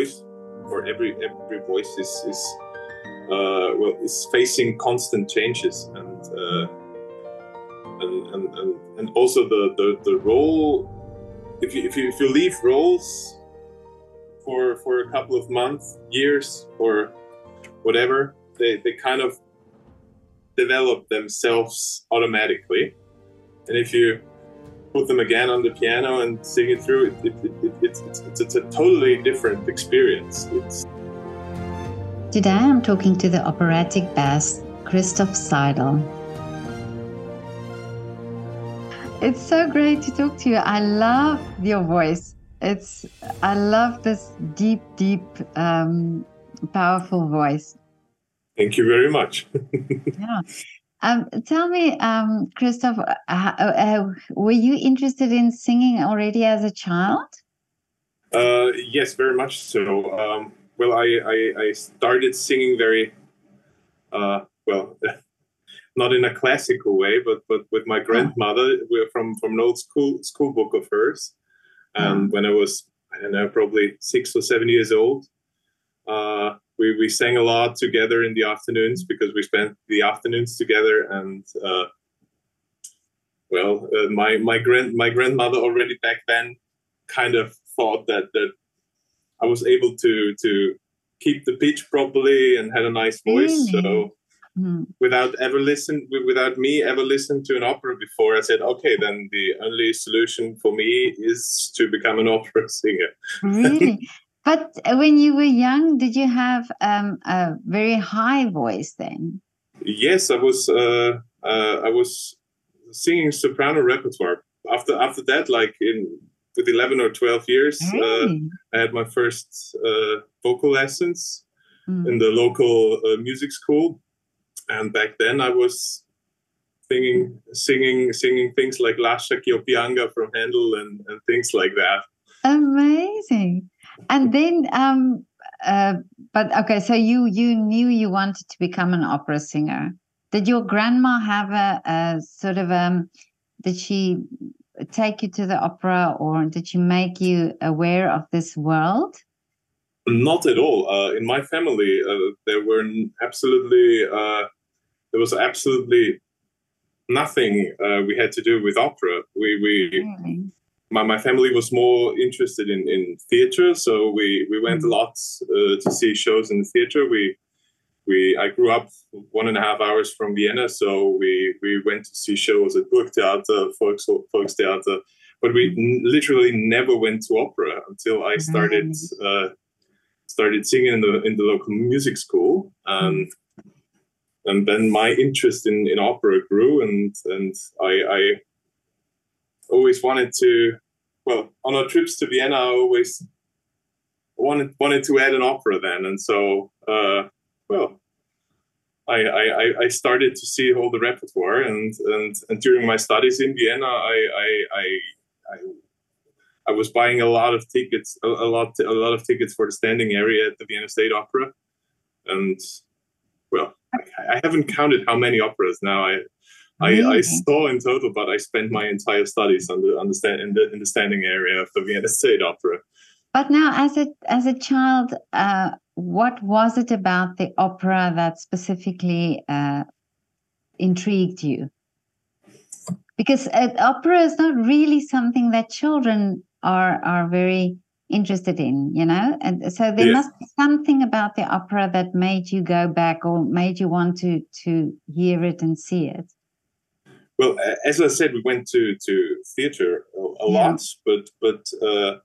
voice or every every voice is is uh, well is facing constant changes and. Uh, and, and, and, and also the, the, the role if you, if you if you leave roles for for a couple of months years or whatever they, they kind of develop themselves automatically and if you put them again on the piano and sing it through, it, it, it, it's, it's, it's a totally different experience. It's... Today I'm talking to the operatic bass, Christoph Seidl. It's so great to talk to you. I love your voice. It's I love this deep, deep, um, powerful voice. Thank you very much. yeah. Um, tell me, um, Christoph, uh, uh, were you interested in singing already as a child? Uh, yes, very much so. Um, well, I, I, I, started singing very, uh, well, not in a classical way, but but with my grandmother We're from from an old school school book of hers. And when I was, I don't know, probably six or seven years old, uh, we, we sang a lot together in the afternoons because we spent the afternoons together and uh, well uh, my my grand my grandmother already back then kind of thought that that I was able to to keep the pitch properly and had a nice voice really? so mm. without ever listen without me ever listened to an opera before I said okay then the only solution for me is to become an opera singer really but when you were young, did you have um, a very high voice then? Yes, I was. Uh, uh, I was singing soprano repertoire. After after that, like in with eleven or twelve years, hey. uh, I had my first uh, vocal lessons mm. in the local uh, music school, and back then I was singing singing singing things like Lascia ch'io pianga from Handel and, and things like that. Amazing and then um uh but okay so you you knew you wanted to become an opera singer. Did your grandma have a, a sort of um did she take you to the opera or did she make you aware of this world? Not at all. Uh, in my family uh, there were absolutely uh, there was absolutely nothing uh, we had to do with opera. We we really? My, my family was more interested in, in theater, so we, we went a mm-hmm. lot uh, to see shows in the theater. We we I grew up one and a half hours from Vienna, so we, we went to see shows at Burgtheater, Volks, Volkstheater, but we n- literally never went to opera until I started uh, started singing in the in the local music school, and and then my interest in, in opera grew, and and I, I always wanted to well on our trips to Vienna I always wanted wanted to add an opera then. And so uh, well I, I, I started to see all the repertoire and, and, and during my studies in Vienna I, I, I, I was buying a lot of tickets a, a lot a lot of tickets for the standing area at the Vienna State Opera. And well I, I haven't counted how many operas now. I I, I saw in total, but I spent my entire studies on the, in the in the standing area of the Vienna State Opera. But now, as a as a child, uh, what was it about the opera that specifically uh, intrigued you? Because uh, opera is not really something that children are are very interested in, you know, and so there yes. must be something about the opera that made you go back or made you want to to hear it and see it. Well, as I said, we went to to theater a, a yeah. lot, but but uh,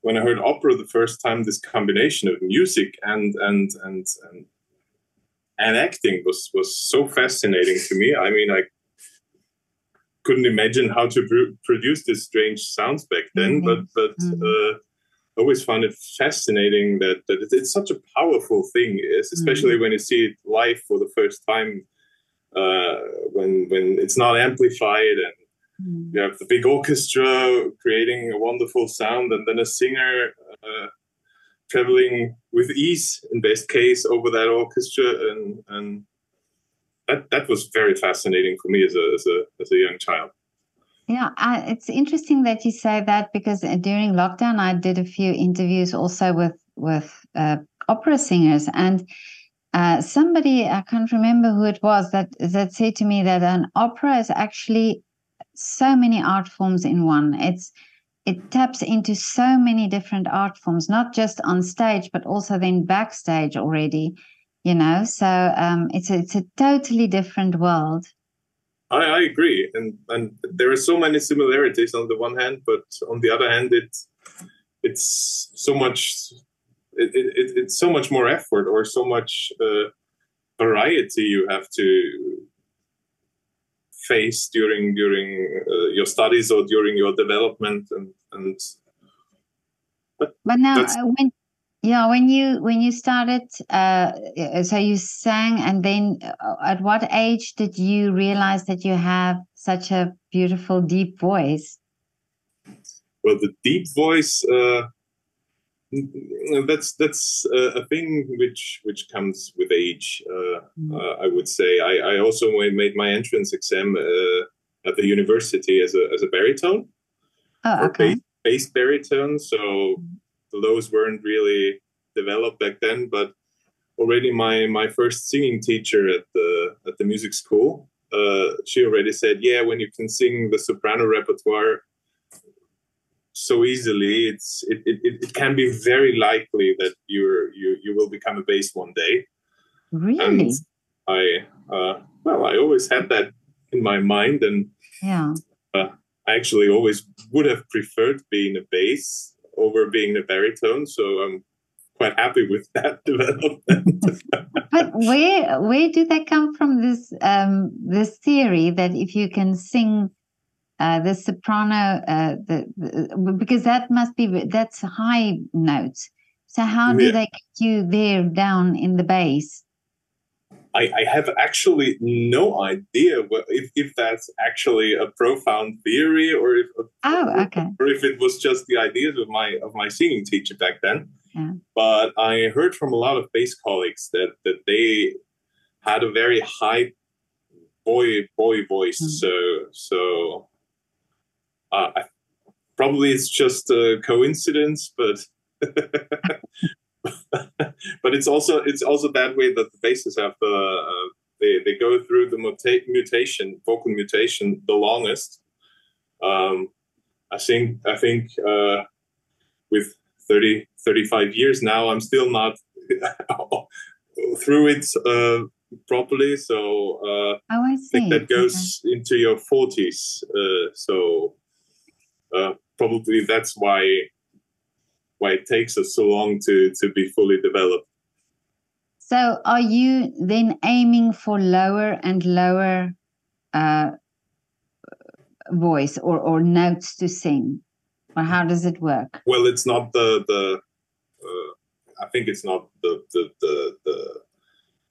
when I heard opera the first time, this combination of music and and and and, and acting was was so fascinating to me. I mean, I couldn't imagine how to pr- produce this strange sounds back then, mm-hmm. but but mm-hmm. uh, I always found it fascinating that that it's such a powerful thing, especially mm-hmm. when you see it live for the first time uh, when when it's not amplified and mm. you have the big orchestra creating a wonderful sound and then a singer uh, traveling with ease in best case over that orchestra and and that that was very fascinating for me as a as a as a young child. Yeah, it's interesting that you say that because uh, during lockdown I did a few interviews also with with uh, opera singers, and uh, somebody I can't remember who it was that that said to me that an opera is actually so many art forms in one. It's it taps into so many different art forms, not just on stage, but also then backstage already. You know, so um, it's a, it's a totally different world. I, I agree, and and there are so many similarities on the one hand, but on the other hand, it's it's so much it, it, it's so much more effort or so much uh, variety you have to face during during uh, your studies or during your development and and but, but now uh, when yeah when you when you started uh, uh, so you sang and then uh, at what age did you realize that you have such a beautiful deep voice? Well the deep voice uh, that's that's a thing which which comes with age. Uh, mm. uh, I would say. I, I also made my entrance exam uh, at the university as a as a baritone. Oh, okay. Bass, bass baritone. So mm. those weren't really developed back then, but already my my first singing teacher at the at the music school. Uh, she already said, "Yeah, when you can sing the soprano repertoire, so easily, it's it, it, it can be very likely that you're you you will become a bass one day. Really? And I uh, well, I always had that in my mind, and yeah, uh, I actually always would have preferred being a bass over being a baritone. So I'm quite happy with that development. but where where did that come from? This um, this theory that if you can sing uh, the soprano, uh, the, the, because that must be that's high notes. So how do yeah. they get you there down in the bass? I, I have actually no idea what, if, if that's actually a profound theory or if oh okay or if it was just the ideas of my of my singing teacher back then. Yeah. But I heard from a lot of bass colleagues that that they had a very high boy boy voice. Mm. So so uh, probably it's just a coincidence, but but it's also it's also that way that the basses have the uh, they, they go through the muta- mutation vocal mutation the longest. Um, I think I think uh, with 30 35 years now I'm still not through it uh, properly. So uh, oh, I, I think that goes okay. into your 40s. Uh, so uh, probably that's why why it takes us so long to to be fully developed. So, are you then aiming for lower and lower uh, voice or or notes to sing, or how does it work? Well, it's not the the. Uh, I think it's not the the the. the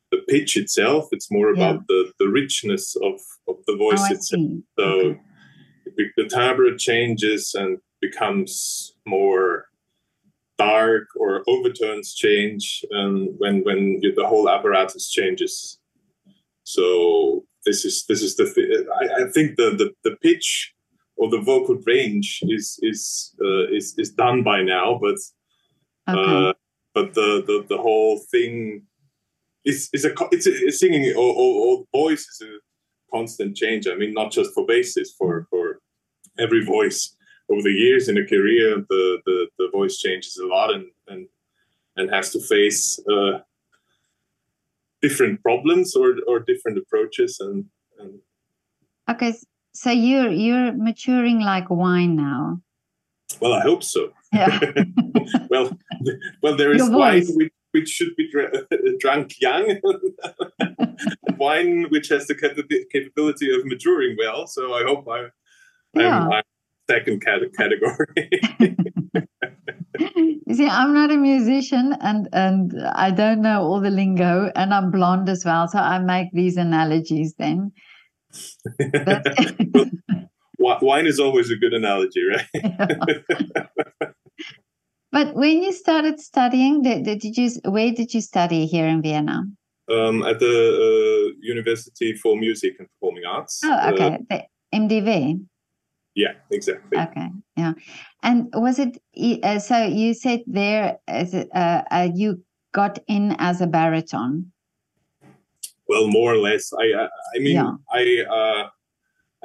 the pitch itself it's more about yeah. the the richness of of the voice oh, itself so okay the timbre changes and becomes more dark or overtones change and when when the whole apparatus changes so this is this is the th- I, I, think the, the the pitch or the vocal range is is uh, is is done by now but okay. uh, but the, the the whole thing is is a it's, a, singing or, or, or voice is a constant change. I mean not just for basses for for every voice over the years in a career the the, the voice changes a lot and and and has to face uh, different problems or or different approaches and, and okay so you're you're maturing like wine now. Well i hope so. Yeah. well well there is wine which, which should be drunk young wine which has the capability of maturing well so i hope i yeah. I'm, I'm second category. you see, I'm not a musician and and I don't know all the lingo, and I'm blonde as well, so I make these analogies then. well, wine is always a good analogy, right? but when you started studying, did, did you where did you study here in Vienna? Um, at the uh, University for Music and Performing Arts. Oh, okay, uh, the MDW. Yeah, exactly. Okay, yeah. And was it uh, so? You said there, it, uh, uh, you got in as a baritone. Well, more or less. I I, I mean, yeah. I uh,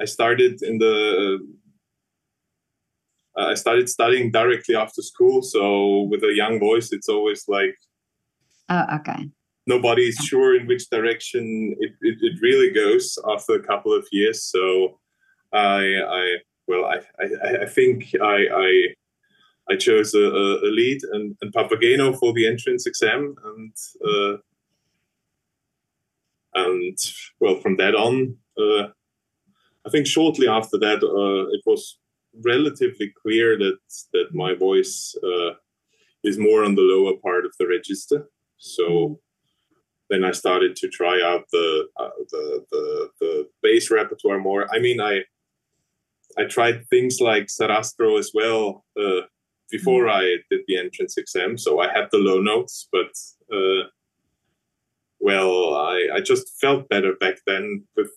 I started in the. Uh, I started studying directly after school, so with a young voice, it's always like. Oh, okay. Nobody's sure in which direction it, it, it really goes after a couple of years. So, I I well, I, I, I think I, I, I chose a, a, lead and, and Papageno for the entrance exam, and uh, and well, from that on, uh, I think shortly after that, uh, it was relatively clear that that my voice uh, is more on the lower part of the register. So then I started to try out the uh, the, the the bass repertoire more. I mean, I I tried things like Sarastro as well uh, before mm. I did the entrance exam. So I had the low notes, but uh, well, I, I just felt better back then with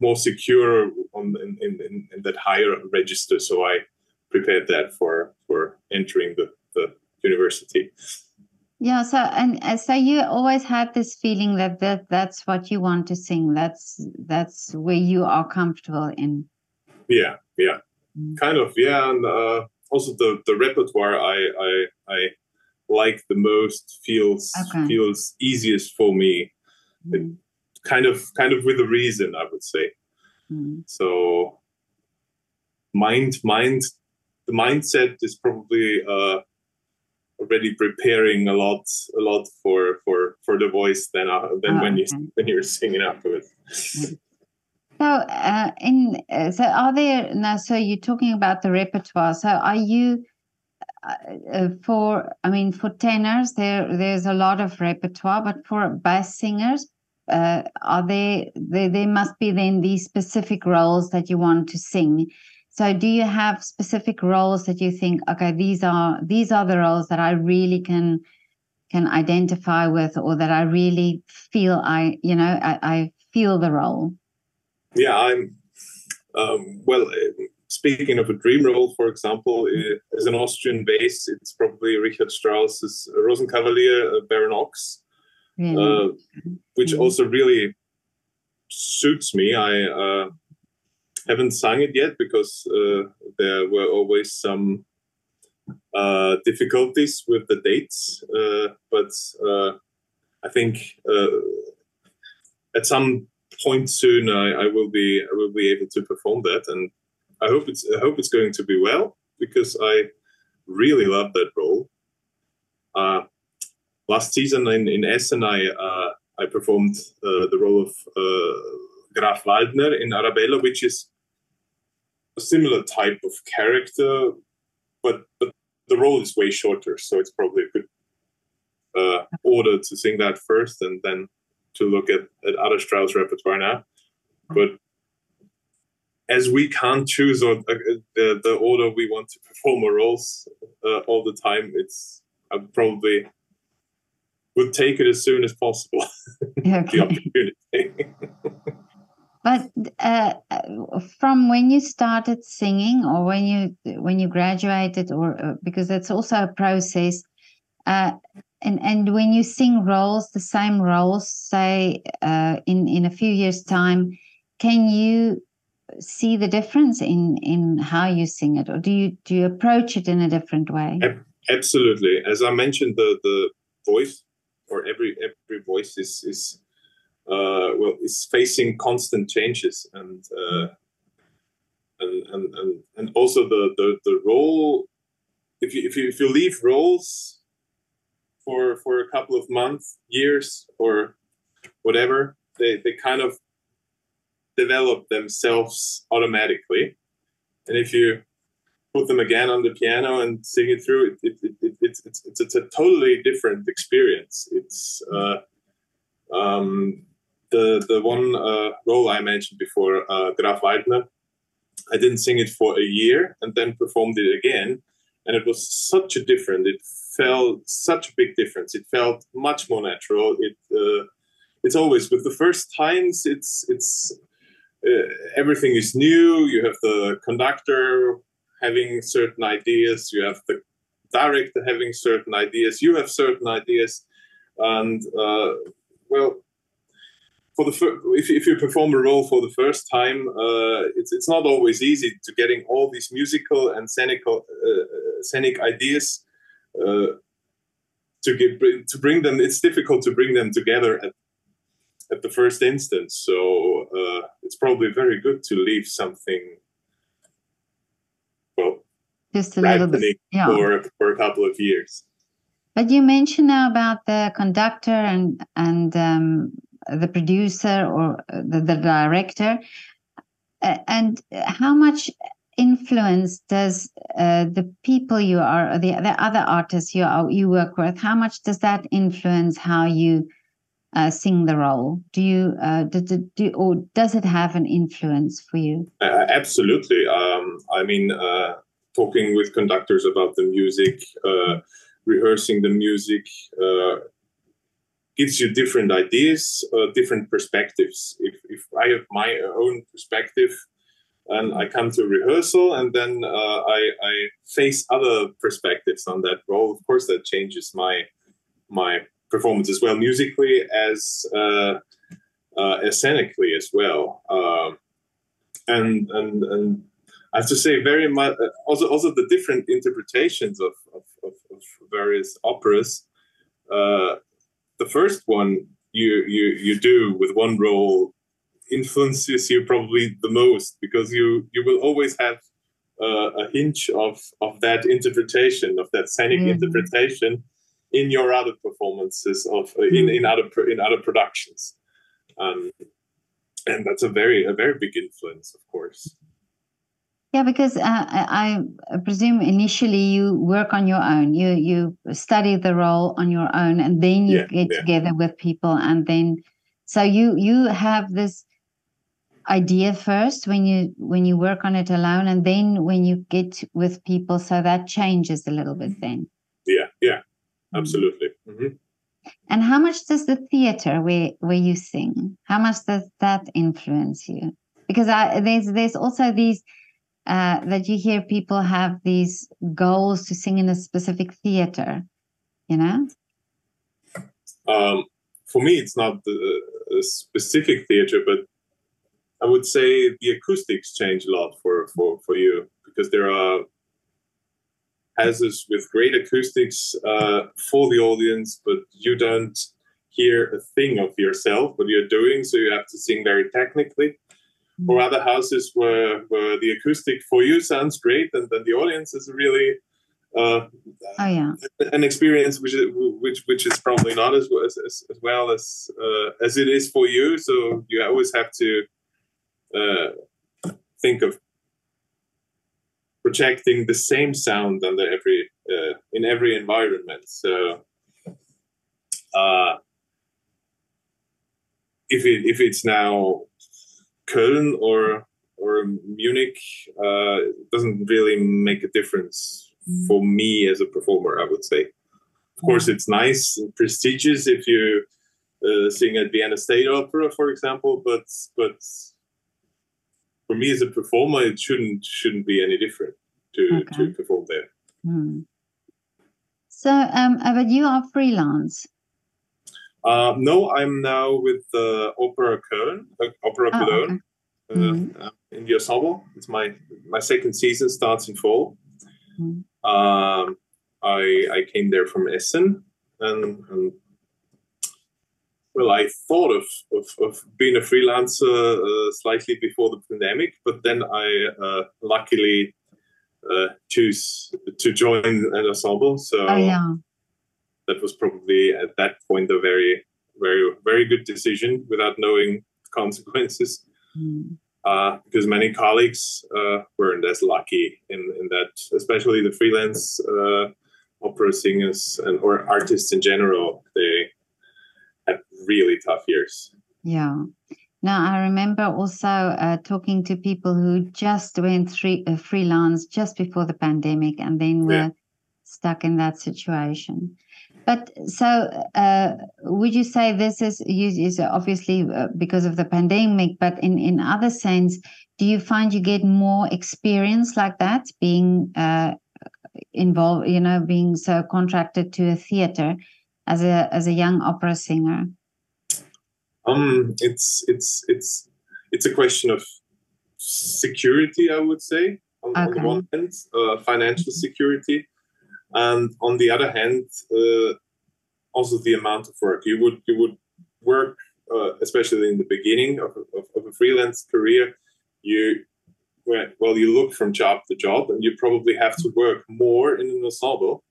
more secure on in, in, in, that higher register. So I prepared that for for entering the, the university. Yeah, so and uh, so you always had this feeling that, that that's what you want to sing. That's that's where you are comfortable in. Yeah, yeah, mm. kind of. Yeah, and uh, also the the repertoire I I I like the most feels okay. feels easiest for me. Mm. It, kind of kind of with a reason, I would say. Mm. So mind mind the mindset is probably uh, already preparing a lot a lot for for for the voice than uh, than oh, when okay. you when you're singing afterwards. So, uh, in uh, so are there now? So you're talking about the repertoire. So are you uh, uh, for? I mean, for tenors, there there's a lot of repertoire, but for bass singers, uh, are there, there? There must be then these specific roles that you want to sing. So, do you have specific roles that you think, okay, these are these are the roles that I really can can identify with, or that I really feel I, you know, I, I feel the role. Yeah, I'm. Um, well, speaking of a dream role, for example, as an Austrian bass, it's probably Richard Strauss's Rosenkavalier uh, Baron mm. uh, which mm. also really suits me. I uh, haven't sung it yet because uh, there were always some uh, difficulties with the dates, uh, but I think at some point soon I, I, will be I will be able to perform that, and I hope it's I hope it's going to be well because I really love that role. Uh, last season in, in Essen, I uh, I performed uh, the role of Graf Waldner in Arabella, which is a similar type of character, but but the role is way shorter, so it's probably a good uh, order to sing that first and then to look at, at other Strauss repertoire now. But as we can't choose or, uh, the, the order we want to perform our roles uh, all the time, it's I probably would take it as soon as possible. the opportunity. but uh, from when you started singing, or when you when you graduated, or uh, because it's also a process, uh, and and when you sing roles, the same roles, say uh, in in a few years' time, can you see the difference in in how you sing it, or do you do you approach it in a different way? Absolutely, as I mentioned, the the voice or every every voice is is well is facing constant changes and. Uh, and, and, and, and also the, the, the role if you, if you if you leave roles for for a couple of months, years, or whatever, they they kind of develop themselves automatically. And if you put them again on the piano and sing it through, it, it, it, it it's, it's, it's, it's a totally different experience. It's uh, um, the the one uh, role I mentioned before, uh, Graf Waldner. I didn't sing it for a year and then performed it again, and it was such a different. It felt such a big difference. It felt much more natural. It uh, it's always with the first times. It's it's uh, everything is new. You have the conductor having certain ideas. You have the director having certain ideas. You have certain ideas, and uh, well, for the fir- if, if you perform a role for the first time, uh, it's it's not always easy to getting all these musical and scenic uh, scenic ideas uh, to get to bring them. It's difficult to bring them together at at the first instance. So uh, it's probably very good to leave something well just a little bit yeah. for for a couple of years. But you mentioned now about the conductor and and um, the producer or the, the director, uh, and how much influence does uh, the people you are, the the other artists you are, you work with, how much does that influence how you uh, sing the role? Do you uh, do, do, do, or does it have an influence for you? Uh, absolutely. Um, I mean, uh, talking with conductors about the music, uh, rehearsing the music uh, gives you different ideas, different perspectives. If, if I have my own perspective, and I come to rehearsal, and then I, I face other perspectives on that role. Of course, that changes my my performance as well, musically as uh, uh, scenically as well. Um, and and and I have to say, very much uh, also also the different interpretations of, of, of various operas. Uh, the first one you you you do with one role influences you probably the most because you you will always have uh, a hinge of of that interpretation of that scenic mm. interpretation in your other performances of uh, in in other in other productions. Um, and that's a very a very big influence of course yeah because uh, I, I presume initially you work on your own you you study the role on your own and then you yeah, get yeah. together with people and then so you you have this idea first when you when you work on it alone and then when you get with people so that changes a little bit then yeah yeah absolutely. Mm-hmm. And how much does the theater where where you sing? How much does that influence you? Because I, there's there's also these uh, that you hear people have these goals to sing in a specific theater. You know. Um, for me, it's not a specific theater, but I would say the acoustics change a lot for for for you because there are houses with great acoustics uh, for the audience, but you don't hear a thing of yourself, what you're doing, so you have to sing very technically. Or other houses where, where the acoustic for you sounds great, and then the audience is really uh, oh, yeah. an experience which is, which which is probably not as as, as well as uh, as it is for you. So you always have to uh, think of projecting the same sound under every uh, in every environment. So uh, if it if it's now Köln or or Munich, uh, doesn't really make a difference mm. for me as a performer. I would say. Of course, it's nice and prestigious if you uh, sing at Vienna State Opera, for example, but but for me as a performer, it shouldn't shouldn't be any different to okay. to perform there. Hmm. So, um, uh, but you are freelance. Uh, no, I'm now with the Opera Köln, uh, Opera oh, Cologne, okay. uh, mm-hmm. in the ensemble. It's my my second season starts in fall. Mm-hmm. Um, I I came there from Essen, and, and well, I thought of, of, of being a freelancer uh, slightly before the pandemic, but then I uh, luckily uh, choose to join an ensemble. So oh, yeah. That was probably at that point a very, very, very good decision without knowing consequences. Mm. Uh, because many colleagues uh, weren't as lucky in, in that, especially the freelance uh, opera singers and or artists in general. They had really tough years. Yeah. Now, I remember also uh, talking to people who just went free, uh, freelance just before the pandemic and then were yeah. stuck in that situation. But so, uh, would you say this is is obviously uh, because of the pandemic? But in in other sense, do you find you get more experience like that, being uh, involved? You know, being so contracted to a theater as a as a young opera singer. Um, it's it's it's it's a question of security, I would say. On, okay. on the one hand, uh, financial security, and on the other hand, uh, also the amount of work you would you would work, uh, especially in the beginning of, of, of, a freelance career. You well, you look from job to job, and you probably have to work more in an ensemble.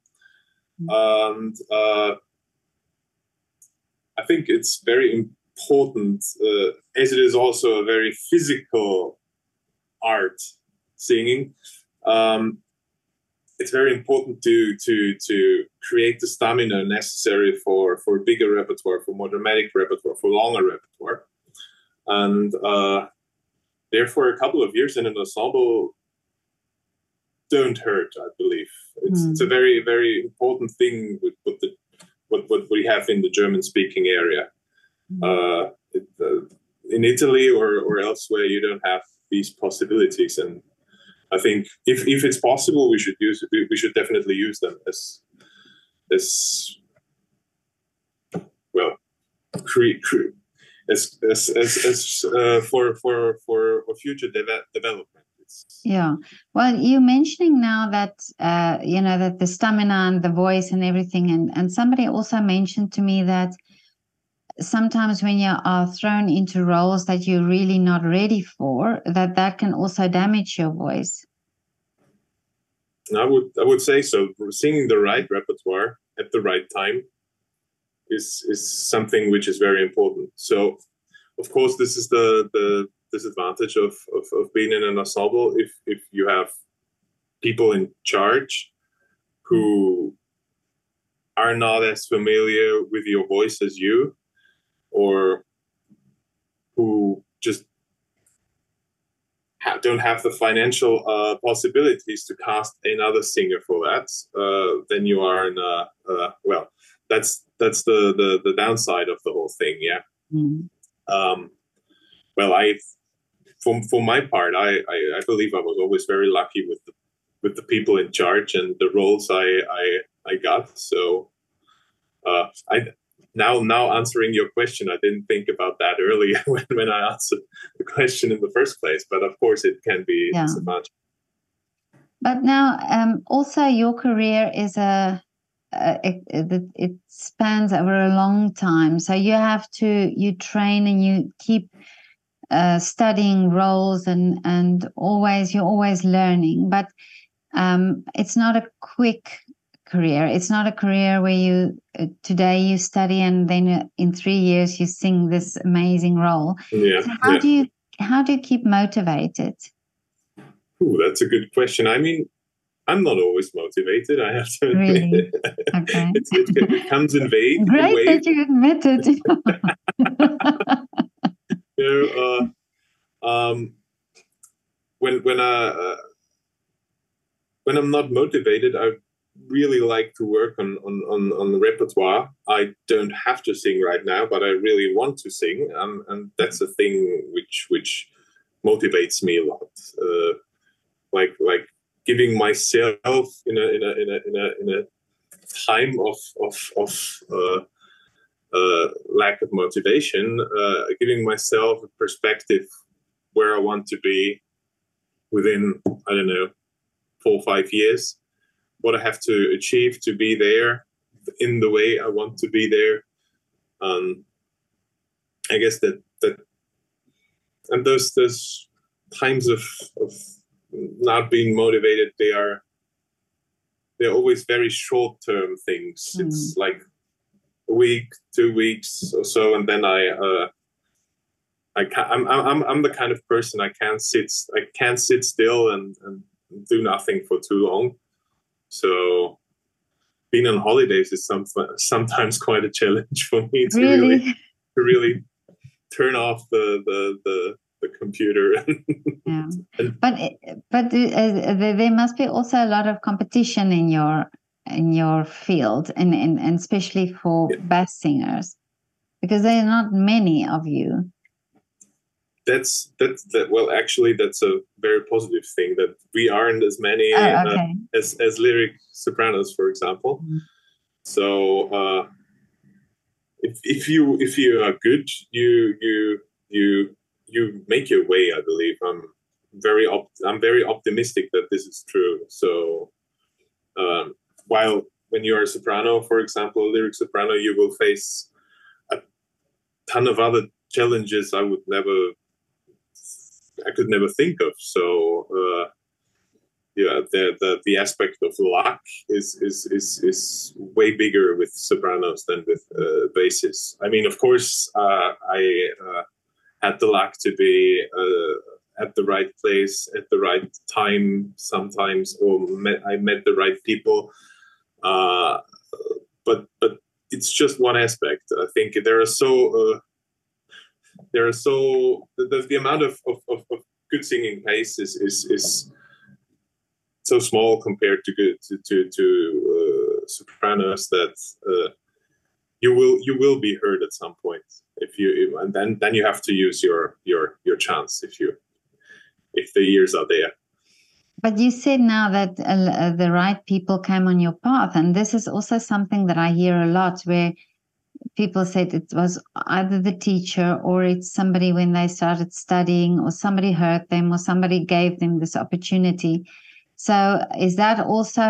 Mm-hmm. And uh, I think it's very important, uh, as it is also a very physical art singing. Um, it's very important to to to create the stamina necessary for for bigger repertoire, for more dramatic repertoire, for longer repertoire, and uh, therefore a couple of years in an ensemble don't hurt. I believe it's, mm. it's a very very important thing with, with the what what we have in the German speaking area. Mm. Uh, it, uh, in Italy or or elsewhere, you don't have these possibilities and I think if, if it's possible, we should use we should definitely use them as as well create cre- as as as, as uh, for for for future de- development. Yeah, well, you're mentioning now that uh, you know that the stamina and the voice and everything, and and somebody also mentioned to me that sometimes when you are thrown into roles that you're really not ready for that that can also damage your voice. I would i would say so. Singing the right repertoire at the right time is is something which is very important. So of course this is the the disadvantage of of, of being in an ensemble if if you have people in charge who are not as familiar with your voice as you or who just ha- don't have the financial uh, possibilities to cast another singer for that, uh, then you are in a, uh, well, that's that's the, the the downside of the whole thing. Yeah. Mm. Um, well, I, for for my part, I, I, I believe I was always very lucky with the with the people in charge and the roles I I, I got. So uh, I now now answering your question i didn't think about that earlier when, when i answered the question in the first place but of course it can be yeah. disadvantage but now um, also your career is a it, it, it, spans over a long time. So you have to you train and you keep uh, studying roles and and always you're always learning. But um, it's not a quick career. It's not a career where you uh, today you study and then uh, in three years you sing this amazing role. Yeah. So how yeah. do you how do you keep motivated? Ooh, that's a good question. I mean, I'm not always motivated. I have to admit. Really? Okay. it, it, comes in vague. Great that you admit it. you know, uh, um, when when I uh, when I'm not motivated, I really like to work on, on, on, on the repertoire. I don't have to sing right now, but I really want to sing, and, and that's a thing which which motivates me a lot. Uh, like like giving myself in a in a in a in a, in a time of of of uh, uh, lack of motivation, uh, giving myself a perspective where I want to be within I don't know four or five years what I have to achieve to be there in the way I want to be there. Um, I guess that that and those those times of of not being motivated, they are they're always very short term things. Mm. It's like a week, two weeks or so, and then I uh, I can't, I'm, I'm I'm the kind of person I can't sit I can't sit still and, and do nothing for too long. So being on holidays is some, sometimes quite a challenge for me to really, really to really turn off the the the, the computer. yeah. but eh, eh, but uh, there must be also a lot of competition in your in your field, and and, and especially for Yeah. bass singers, because there are not many of you. That's that's that. Well, actually, that's a very positive thing that we aren't as many Oh, uh, as as lyric sopranos, for example. Mhm. So uh, if if you if you are good, you you you you make your way. I believe I'm very op- I'm very optimistic that this is true. So um, while when you are a soprano, for example, a lyric soprano, you will face a ton of other challenges I would never I could never think of. So uh, yeah, the, the the aspect of luck is is is is way bigger with sopranos than with uh, basses. I mean, of course, uh, I uh, had the luck to be uh, at the right place at the right time sometimes, or met, I met the right people. Uh, but but it's just one aspect. I think there are so uh, there are so the, the amount of, of, of, good singing pace is is, is so small compared to good to to, to uh, sopranos that uh, you will you will be heard at some point if you and then then you have to use your your your chance if you if the ears are there. But you said now that uh, the right people came on your path, and this is also something that I hear a lot, where people said it was either the teacher or it's somebody when they started studying, or somebody hurt them, or somebody gave them this opportunity. So, is that also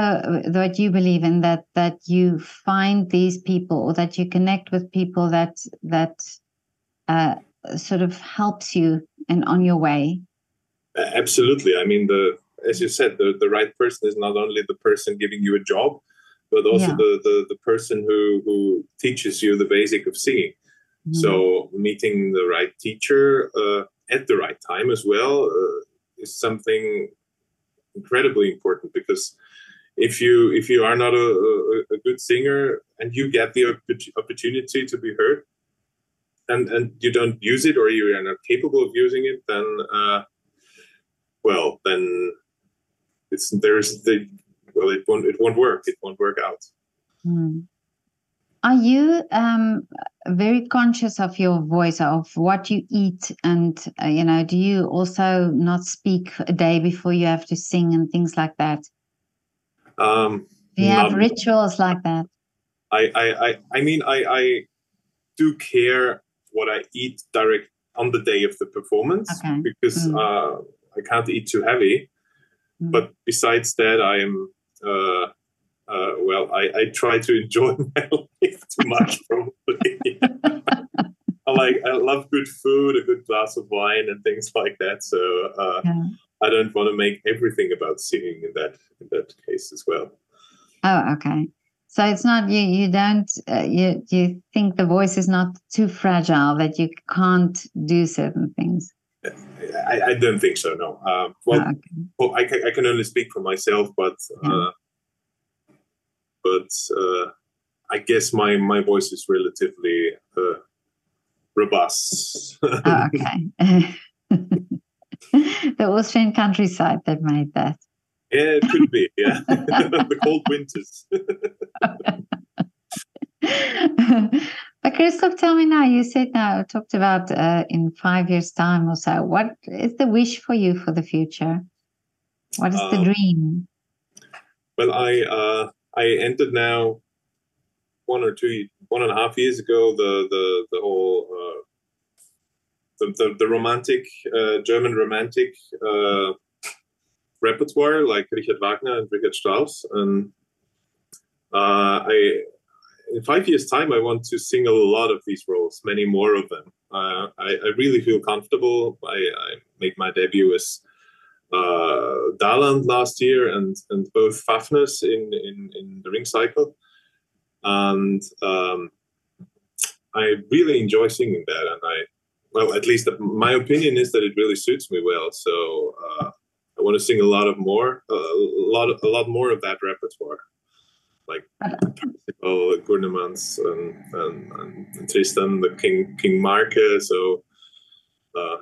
what you believe in that that you find these people, or that you connect with people that that uh, sort of helps you and on your way? Absolutely i mean the as you said the, the right person is not only the person giving you a job but also Yeah. the, the the person who who teaches you the basic of singing So meeting the right teacher uh, at the right time as well uh, is something incredibly important because if you if you are not a, a, a good singer and you get the opportunity to be heard and and you don't use it or you are not capable of using it then uh, well then it's there's the well it won't it won't work it won't work out Mm. Are you um, very conscious of your voice, of what you eat, and uh, you know, do you also not speak a day before you have to sing and things like that? um Do you have rituals like that? I, I, I, I mean, I, I do care what I eat direct on the day of the performance Okay. because Mm. uh, I can't eat too heavy. Mm. But besides that, I am, uh, uh, well, I, I try to enjoy my life too much, probably. I like, I love good food, a good glass of wine, and things like that. So uh, Yeah. I don't want to make everything about singing in that in that case as well. Oh, okay. So it's not you. You don't. Uh, you you think the voice is not too fragile that you can't do certain things. I, I don't think so. No. Um, well, Oh, okay. well, I can, I can only speak for myself, but uh, but uh, I guess my my voice is relatively uh, robust. Oh, okay. the Austrian countryside that made that. yeah, it could be. Yeah, the cold winters. But Christoph, tell me now. You said now talked about uh, in five years' time or so. What is the wish for you for the future? What is the Um, dream? well, I uh, I entered now one or two one and a half years ago the the the whole. Uh, the, the, the romantic uh, German romantic uh, repertoire like Richard Wagner and Richard Strauss and uh, I in five years time I want to sing a lot of these roles many more of them. Uh, I, I really feel comfortable. I, I made my debut as uh, Daland last year and and both Fafners in, in, in the ring cycle. And um, I really enjoy singing that and I well, at least my opinion is that it really suits me well. So uh, I want to sing a lot of more, a lot, a lot more of that repertoire, like oh, Gurnemanz and, and, and Tristan, the King King Marke. So uh,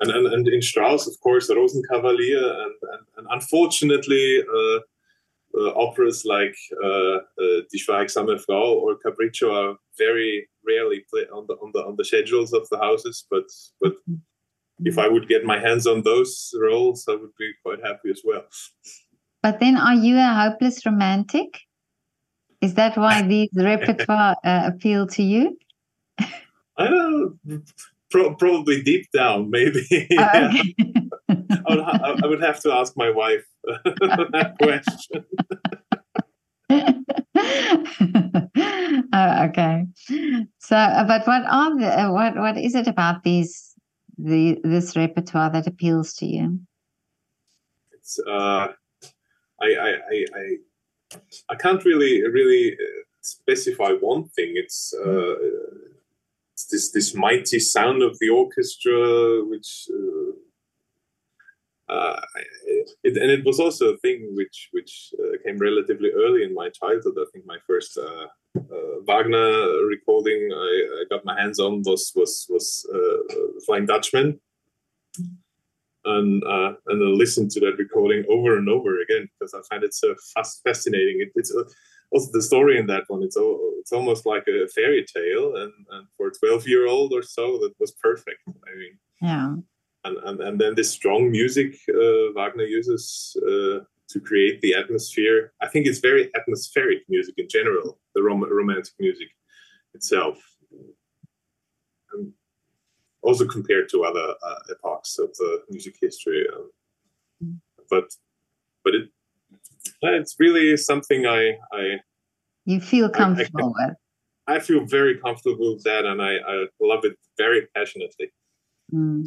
and, and and in Strauss, of course, Rosenkavalier, and and, and unfortunately. Uh, uh, operas like uh, uh, Die Schweigsame Frau or Capriccio are very rarely played on the on the on the schedules of the houses. But but if I would get my hands on those roles, I would be quite happy as well. But then, are you a hopeless romantic? Is that why these repertoire uh, appeal to you? I don't. Pro- probably deep down, maybe. yeah. okay. I, would ha- I would have to ask my wife that question. oh, okay. So, uh, but what are the uh, what what is it about these the this repertoire that appeals to you? It's uh, I I I I, I can't really really uh, specify one thing. It's uh, it's this this mighty sound of the orchestra, which. Uh, uh, it, and it was also a thing which which uh, came relatively early in my childhood. I think my first uh, uh Wagner recording I, I, got my hands on was was was Flying Dutchman, and uh, and I listened to that recording over and over again because I find it so fast, fascinating. It, it's also the story in that one. It's it's almost like a fairy tale, and, and for a twelve year old or so, that was perfect. I mean, yeah and, and, and then this strong music uh, Wagner uses uh, to create the atmosphere. I think it's very atmospheric music in general, the rom- romantic music itself. Also compared to other uh, epochs of the music history. Um, but but it it's really something I I you feel comfortable I, I, with. I feel very comfortable with that, and I, I love it very passionately. Mm.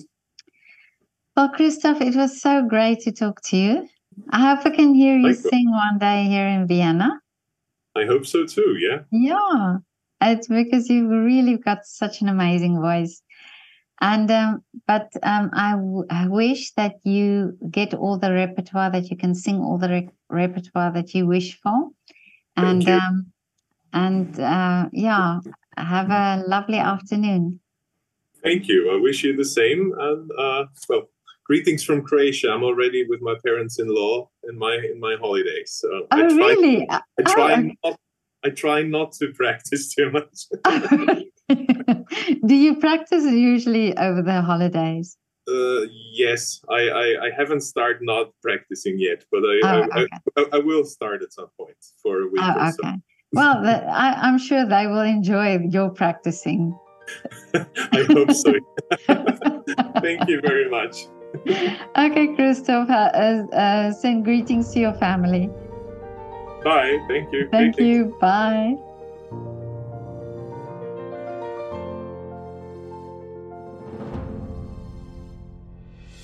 Well, Christoph, it was so great to talk to you. I hope I can hear you sing one day here in Vienna. I hope so too, yeah. Yeah, it's because you've really got such an amazing voice. And um, but um, I, w- I wish that you get all the repertoire that you can sing all the re- repertoire that you wish for, and um, and uh, yeah, have a lovely afternoon. Thank you. I wish you the same, and uh, well, greetings from Croatia. I'm already with my parents-in-law in my in my holidays. So oh, I try, really? I try oh, not. I try not to practice too much. Do you practice usually over the holidays? Uh, yes, I, I, I haven't started not practicing yet, but I, oh, I, okay. I, I, will start at some point for a week. Oh, okay. So. well, the, I, I'm sure they will enjoy your practicing. I hope so. Thank you very much okay, Christoph, uh, uh, send greetings to your family. Bye. Thank you. Thank greetings. you. Bye.